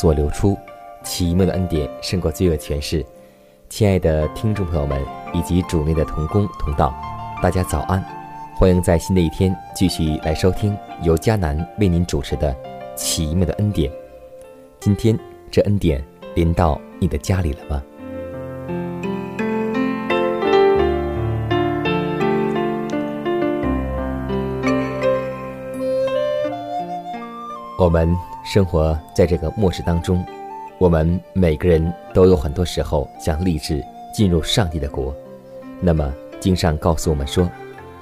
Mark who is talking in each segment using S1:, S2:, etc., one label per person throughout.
S1: 所流出，奇妙的恩典胜过罪恶权势。亲爱的听众朋友们以及主内的同工同道，大家早安！欢迎在新的一天继续来收听由迦南为您主持的《奇妙的恩典》。今天这恩典临到你的家里了吗？我们。生活在这个末世当中，我们每个人都有很多时候想立志进入上帝的国。那么经上告诉我们说，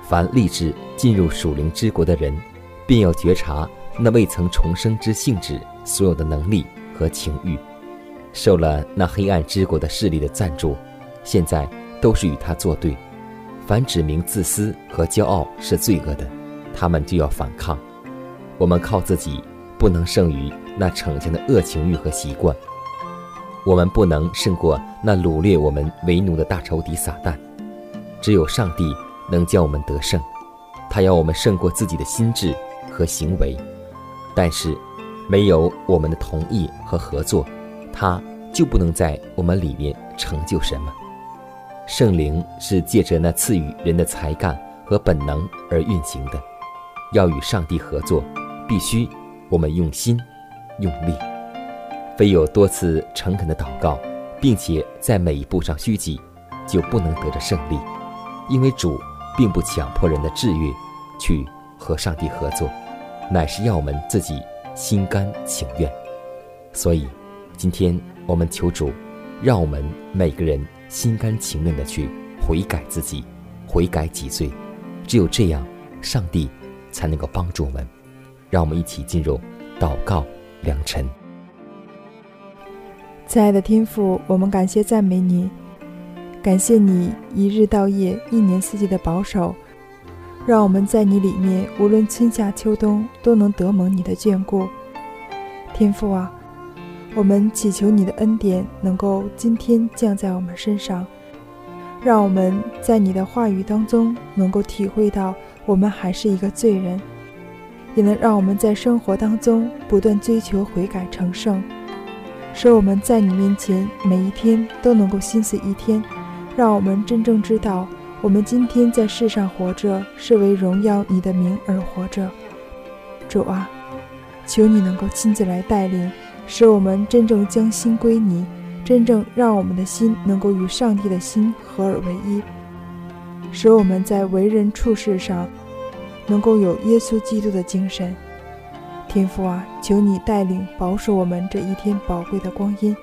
S1: 凡立志进入属灵之国的人，便要觉察那未曾重生之性质所有的能力和情欲，受了那黑暗之国的势力的赞助，现在都是与他作对。凡指明自私和骄傲是罪恶的，他们就要反抗。我们靠自己。不能胜于那逞强的恶情欲和习惯，我们不能胜过那掳掠我们为奴的大仇敌撒旦。只有上帝能叫我们得胜，他要我们胜过自己的心智和行为。但是，没有我们的同意和合作，他就不能在我们里面成就什么。圣灵是借着那赐予人的才干和本能而运行的，要与上帝合作，必须。我们用心、用力，非有多次诚恳的祷告，并且在每一步上虚己，就不能得着胜利。因为主并不强迫人的志愿去和上帝合作，乃是要我们自己心甘情愿。所以，今天我们求主，让我们每个人心甘情愿的去悔改自己，悔改己罪。只有这样，上帝才能够帮助我们。让我们一起进入祷告良辰。
S2: 亲爱的天父，我们感谢赞美你，感谢你一日到夜、一年四季的保守，让我们在你里面，无论春夏秋冬都能得蒙你的眷顾。天父啊，我们祈求你的恩典能够今天降在我们身上，让我们在你的话语当中能够体会到，我们还是一个罪人。也能让我们在生活当中不断追求悔改成圣，使我们在你面前每一天都能够心思一天，让我们真正知道，我们今天在世上活着是为荣耀你的名而活着。主啊，求你能够亲自来带领，使我们真正将心归你，真正让我们的心能够与上帝的心合而为一，使我们在为人处事上。能够有耶稣基督的精神，天父啊，求你带领保守我们这一天宝贵的光阴，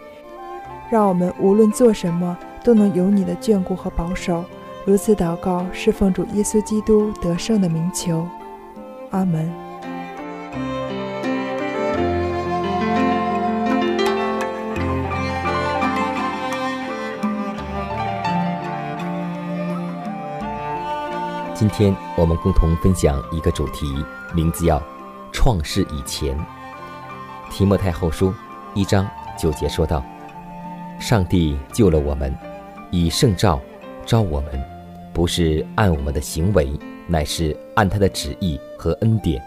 S2: 让我们无论做什么都能有你的眷顾和保守。如此祷告，是奉主耶稣基督得胜的名求，阿门。
S1: 今天我们共同分享一个主题，名字叫“创世以前”。提摩太后书一章九节说道：“上帝救了我们，以圣召召我们，不是按我们的行为，乃是按他的旨意和恩典。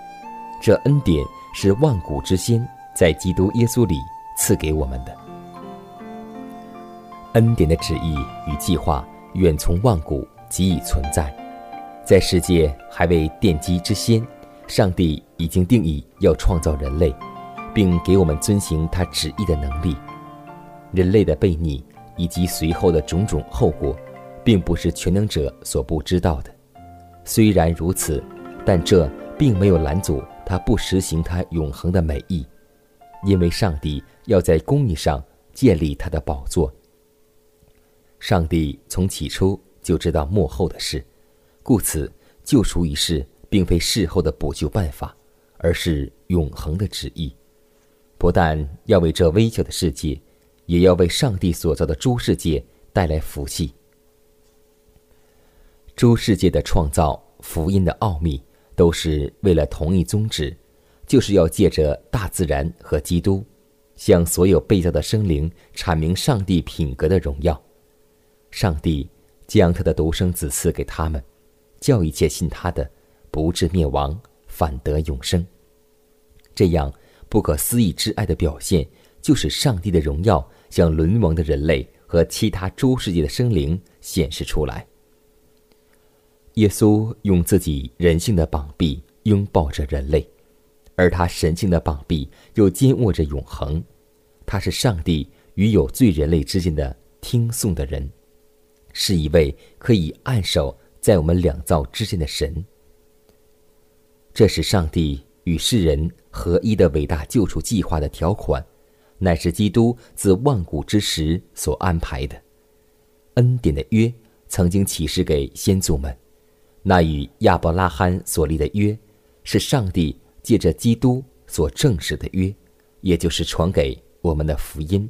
S1: 这恩典是万古之先在基督耶稣里赐给我们的。恩典的旨意与计划远从万古即已存在，在世界还未奠基之先，上帝已经定义要创造人类，并给我们遵行他旨意的能力。人类的悖逆以及随后的种种后果，并不是全能者所不知道的。虽然如此，但这并没有拦阻他不实行他永恒的美意，因为上帝要在公义上建立他的宝座。上帝从起初就知道幕后的事，故此救赎一事并非事后的补救办法，而是永恒的旨意。不但要为这微小的世界，也要为上帝所造的诸世界带来福气。诸世界的创造、福音的奥秘，都是为了同一宗旨，就是要借着大自然和基督，向所有被造的生灵阐明上帝品格的荣耀。上帝将他的独生子赐给他们，叫一切信他的，不至灭亡，反得永生。这样不可思议之爱的表现，就是上帝的荣耀向沦亡的人类和其他诸世界的生灵显示出来。耶稣用自己人性的膀臂拥抱着人类，而他神性的膀臂又紧握着永恒。他是上帝与有罪人类之间的听颂的人。是一位可以按手在我们两造之间的神。这是上帝与世人合一的伟大救赎计划的条款，乃是基督自万古之时所安排的。恩典的约曾经启示给先祖们，那与亚伯拉罕所立的约，是上帝借着基督所证实的约，也就是传给我们的福音。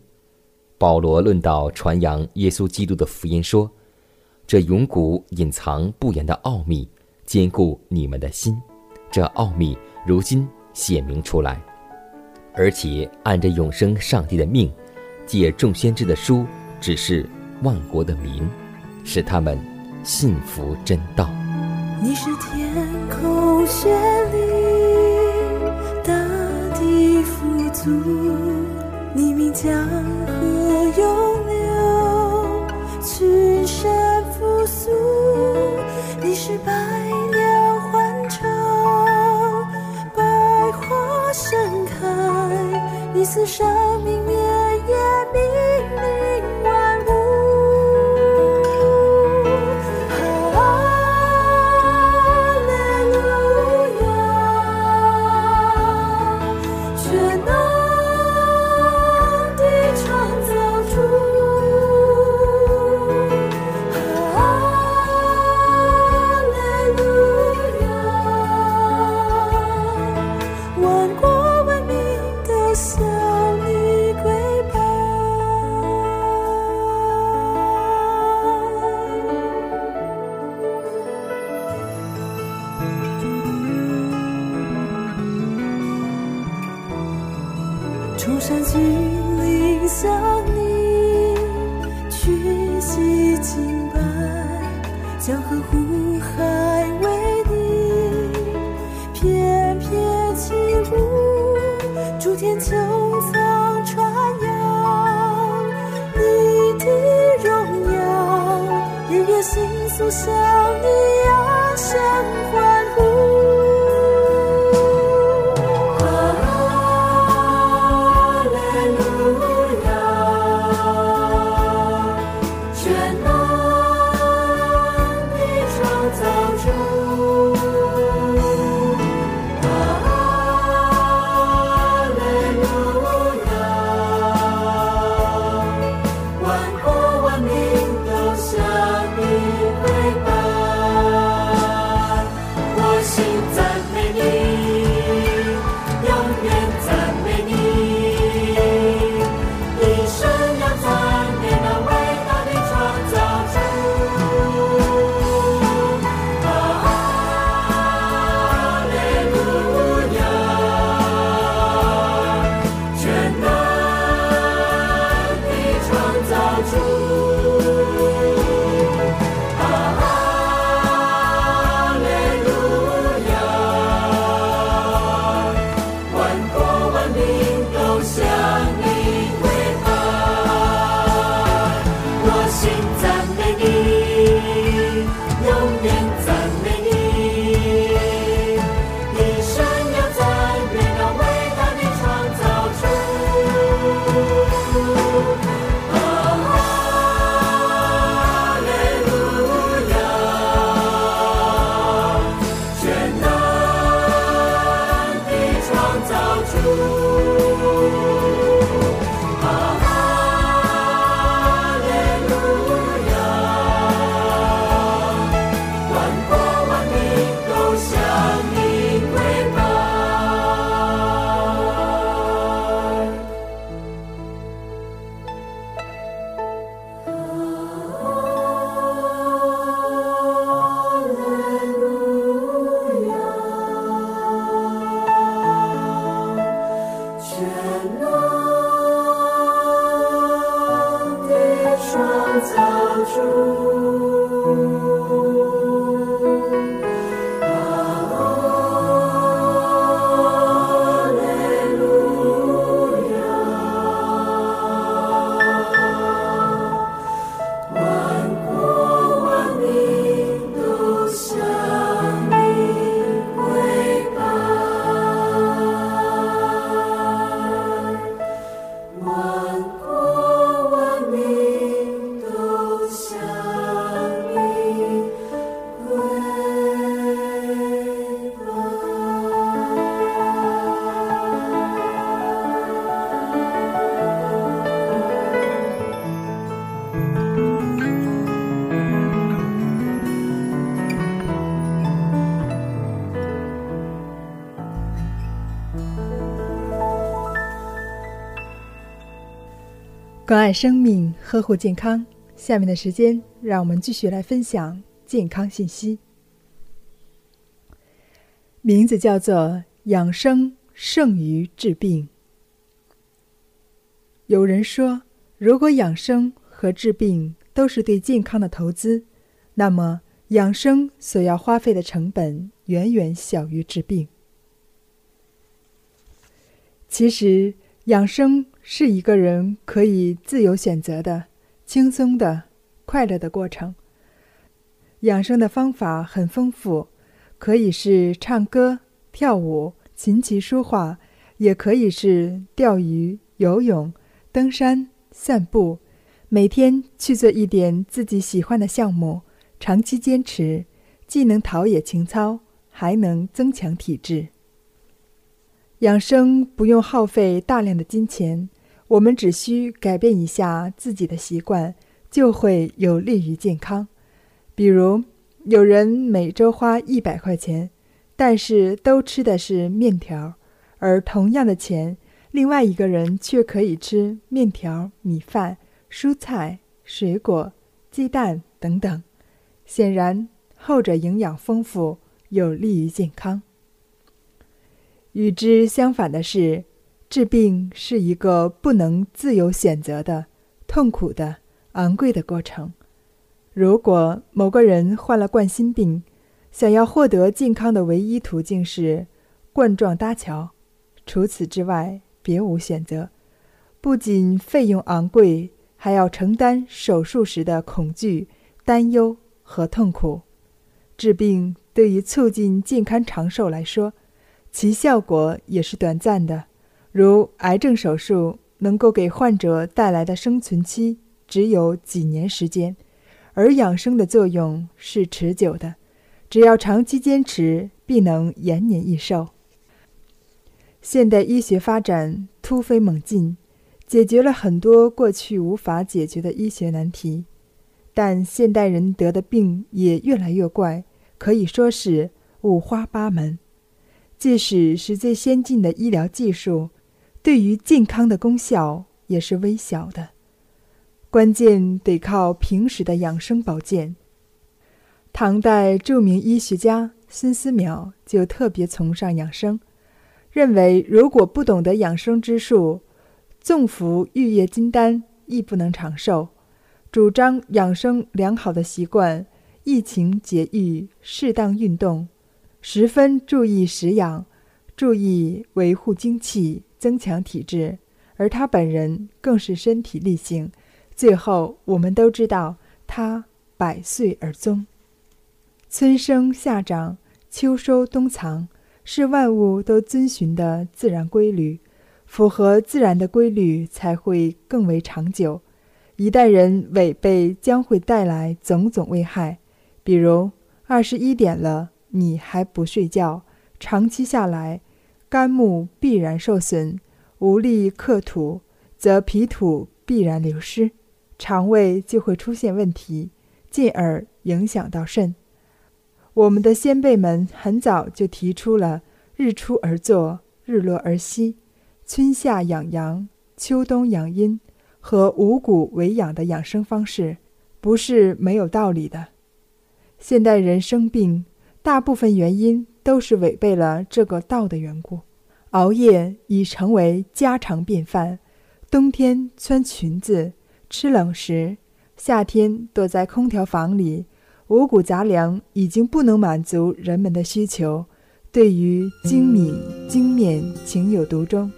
S1: 保罗论到传扬耶稣基督的福音说。这永古隐藏不言的奥秘，坚固你们的心。这奥秘如今显明出来，而且按着永生上帝的命，借众先知的书指示万国的民，使他们信服真道。
S3: 你是天空绚丽，大地富足，你名江河永素，你是百鸟欢唱，百花盛开，你似生命总想你。
S2: 关爱生命，呵护健康。下面的时间，让我们继续来分享健康信息。名字叫做“养生胜于治病”。有人说，如果养生和治病都是对健康的投资，那么养生所要花费的成本远远小于治病。其实，养生。是一个人可以自由选择的、轻松的、快乐的过程。养生的方法很丰富，可以是唱歌、跳舞、琴棋书画，也可以是钓鱼、游泳、登山、散步。每天去做一点自己喜欢的项目，长期坚持，既能陶冶情操，还能增强体质。养生不用耗费大量的金钱。我们只需改变一下自己的习惯，就会有利于健康。比如，有人每周花一百块钱，但是都吃的是面条，而同样的钱，另外一个人却可以吃面条、米饭、蔬菜、水果、鸡蛋等等。显然，后者营养丰富，有利于健康。与之相反的是。治病是一个不能自由选择的、痛苦的、昂贵的过程。如果某个人患了冠心病，想要获得健康的唯一途径是冠状搭桥，除此之外别无选择。不仅费用昂贵，还要承担手术时的恐惧、担忧和痛苦。治病对于促进健康长寿来说，其效果也是短暂的。如癌症手术能够给患者带来的生存期只有几年时间，而养生的作用是持久的，只要长期坚持，必能延年益寿。现代医学发展突飞猛进，解决了很多过去无法解决的医学难题，但现代人得的病也越来越怪，可以说是五花八门。即使是最先进的医疗技术。对于健康的功效也是微小的，关键得靠平时的养生保健。唐代著名医学家孙思邈就特别崇尚养生，认为如果不懂得养生之术，纵服玉液金丹亦不能长寿。主张养生良好的习惯，疫情节欲，适当运动，十分注意食养，注意维护精气。增强体质，而他本人更是身体力行。最后，我们都知道他百岁而终。春生夏长，秋收冬藏，是万物都遵循的自然规律。符合自然的规律，才会更为长久。一代人违背，将会带来种种危害。比如，二十一点了，你还不睡觉，长期下来。肝木必然受损，无力克土，则脾土必然流失，肠胃就会出现问题，进而影响到肾。我们的先辈们很早就提出了“日出而作，日落而息，春夏养阳，秋冬养阴”和五谷为养的养生方式，不是没有道理的。现代人生病，大部分原因。都是违背了这个道的缘故，熬夜已成为家常便饭，冬天穿裙子、吃冷食，夏天躲在空调房里，五谷杂粮已经不能满足人们的需求。对于精米精面情有独钟，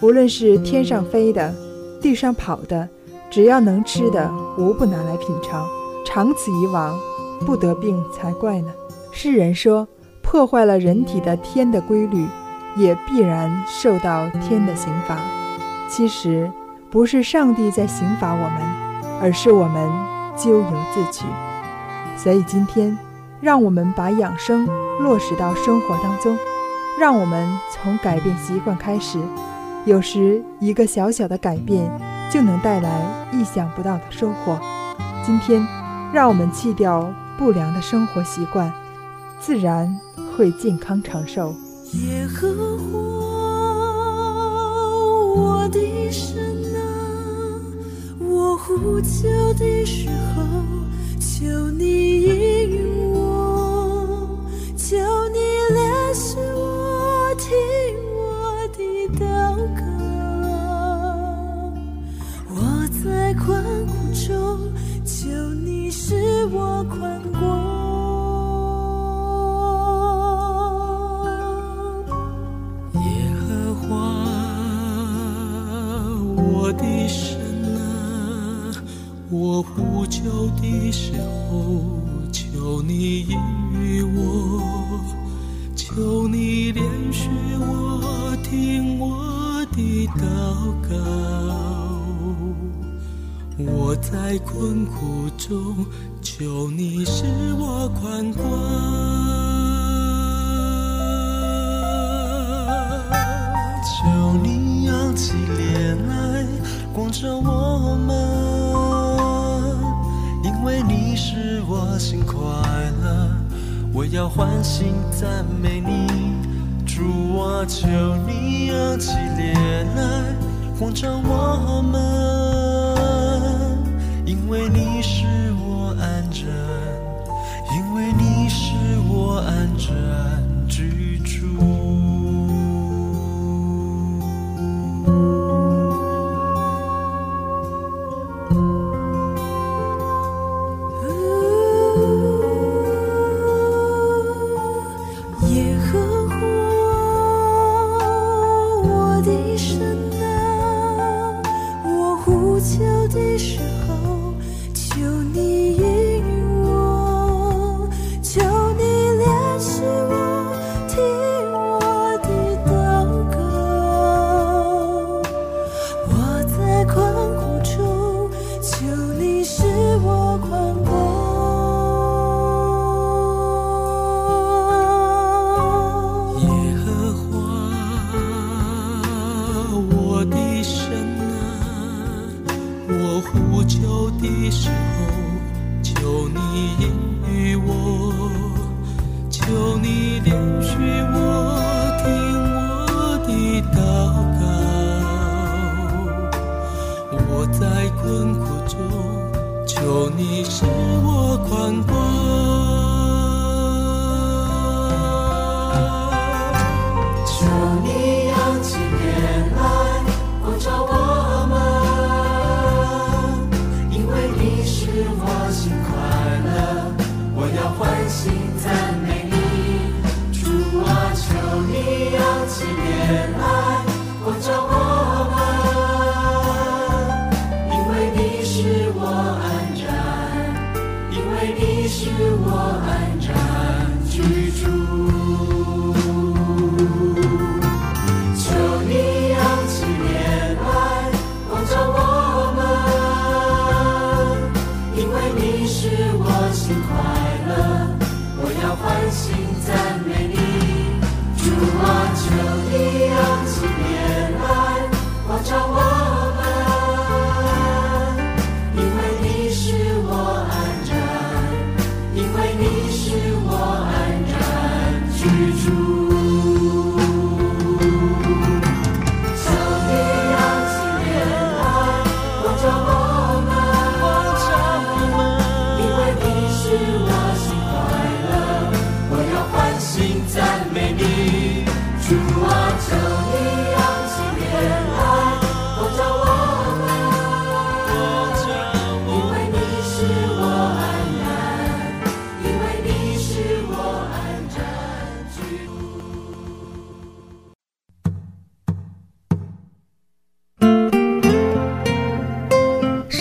S2: 无论是天上飞的、地上跑的，只要能吃的，无不拿来品尝。长此以往，不得病才怪呢。诗人说，破坏了人体的天的规律。也必然受到天的刑罚。其实不是上帝在刑罚我们，而是我们咎由自取。所以今天，让我们把养生落实到生活当中，让我们从改变习惯开始。有时一个小小的改变，就能带来意想不到的收获。今天，让我们弃掉不良的生活习惯，自然会健康长寿。
S4: 耶和华，我的神啊，我呼求的时候，求你应允我，求你怜恤我，听我的祷告。我在困苦中，求你使我宽广。
S5: 的神啊我呼求的时候，求你应允我，求你怜恤我，听我的祷告。我在困苦中，求你使我宽广，
S3: 求你扬起脸来，光着我们。因为你使我心快乐，我要欢欣赞美你。主啊，求你扬起脸来，光照我们。因为你使你是我
S4: 宽广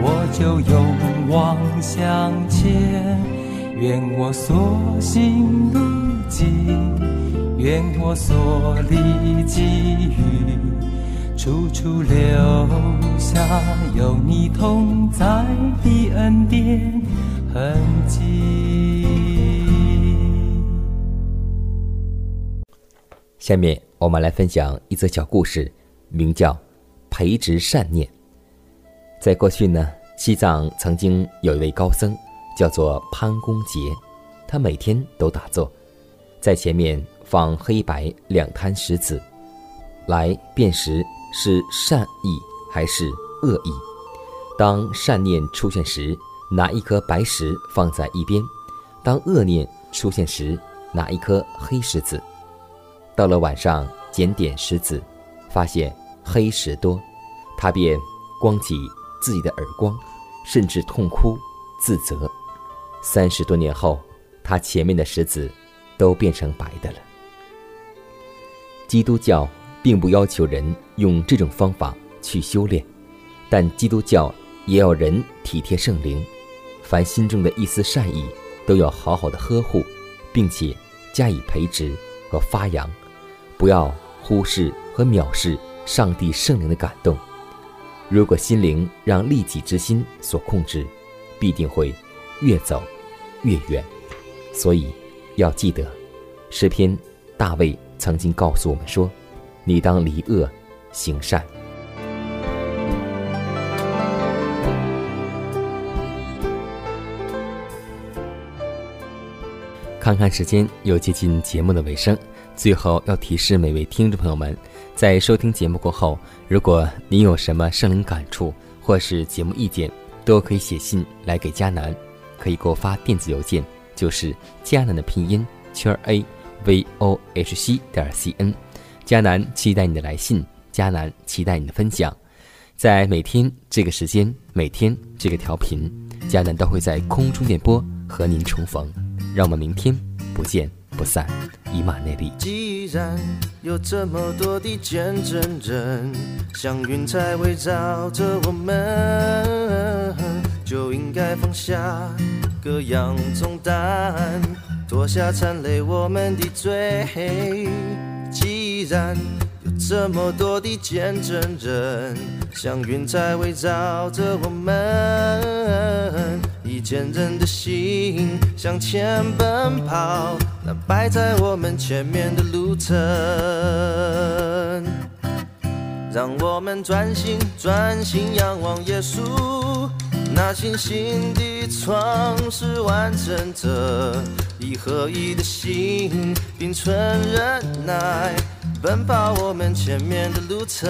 S5: 我就勇往向前。愿我所行路径，愿我所历际遇，处处留下有你同在的恩典痕迹。
S1: 下面我们来分享一则小故事，名叫《培植善念》。在过去呢，西藏曾经有一位高僧。叫做潘公杰，他每天都打坐，在前面放黑白两滩石子，来辨识是善意还是恶意。当善念出现时，拿一颗白石放在一边；当恶念出现时，拿一颗黑石子。到了晚上检点石子，发现黑石多，他便光起自己的耳光，甚至痛哭自责。三十多年后，他前面的石子都变成白的了。基督教并不要求人用这种方法去修炼，但基督教也要人体贴圣灵，凡心中的一丝善意都要好好的呵护，并且加以培植和发扬，不要忽视和藐视上帝圣灵的感动。如果心灵让利己之心所控制，必定会。越走越远，所以要记得，诗篇大卫曾经告诉我们说：“你当离恶行善。”看看时间，又接近节目的尾声，最后要提示每位听众朋友们，在收听节目过后，如果您有什么圣灵感触或是节目意见，都可以写信来给佳楠。可以给我发电子邮件，就是迦南的拼音圈 a v o h c 点 c n。迦南期待你的来信，迦南期待你的分享。在每天这个时间，每天这个调频，迦南都会在空中电波和您重逢。让我们明天不见不散，以马内利。
S6: 既然有这么多的见证人，像云彩围绕着我们。就应该放下各样重担，脱下缠累我们的罪。既然有这么多的见证人，像云彩围绕着我们，坚韧的心向前奔跑，那摆在我们前面的路程。让我们专心专心仰望耶稣。那信心的创始完成者，一合一的心，并存忍耐，奔跑我们前面的路程。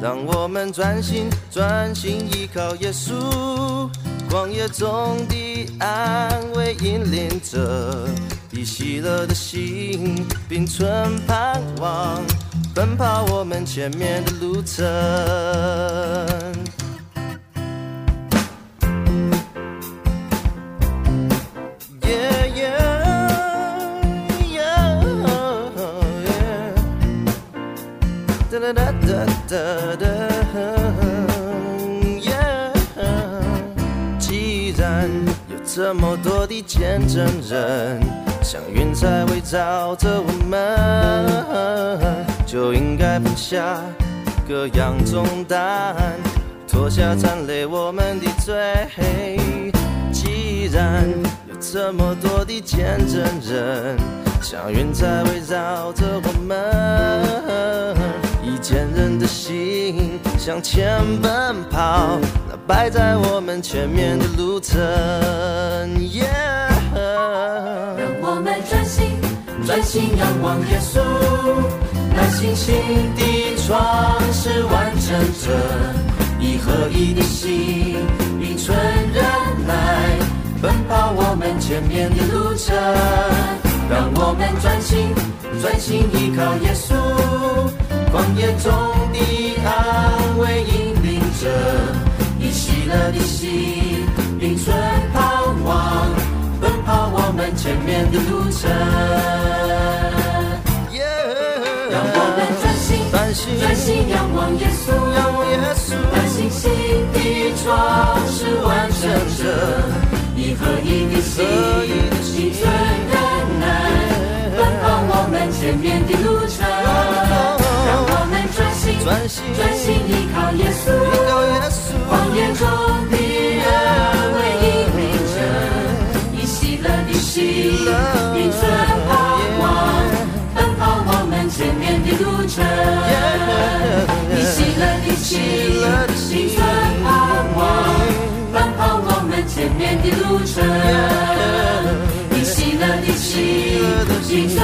S6: 让我们专心专心依靠耶稣，旷野中的安慰引领着已喜乐的心，并存盼望，奔跑我们前面的路程。既这么多的见证人，像云彩围绕着我们，就应该放下各样重担，脱下残累我们的罪。既然有这么多的见证人，像云彩围绕着我们，以坚韧的心向前奔跑，那摆在我们前面的路程。
S4: 耶让我们专心，专心仰望耶稣，那信心的创始完成者，以合一的心，并存忍耐，奔跑我们前面的路程。让我们专心，专心依靠耶稣，旷野中的安慰引领着，以喜乐的心，并存。前面的路程，让我们专心，
S6: 专心
S4: 专心仰望耶稣，
S6: 仰望耶稣。
S4: 那信心的创始完成者，一合一的心，以存忍耐，奔跑我们前面的路程，让我们专心，
S6: 专心
S4: 专心依靠耶稣，
S6: 依靠耶稣。
S4: 旷野中心，并存盼望，奔跑我们前面的路程。你喜乐的心，并存盼望，奔跑我们前面的路程。你喜乐的心，并存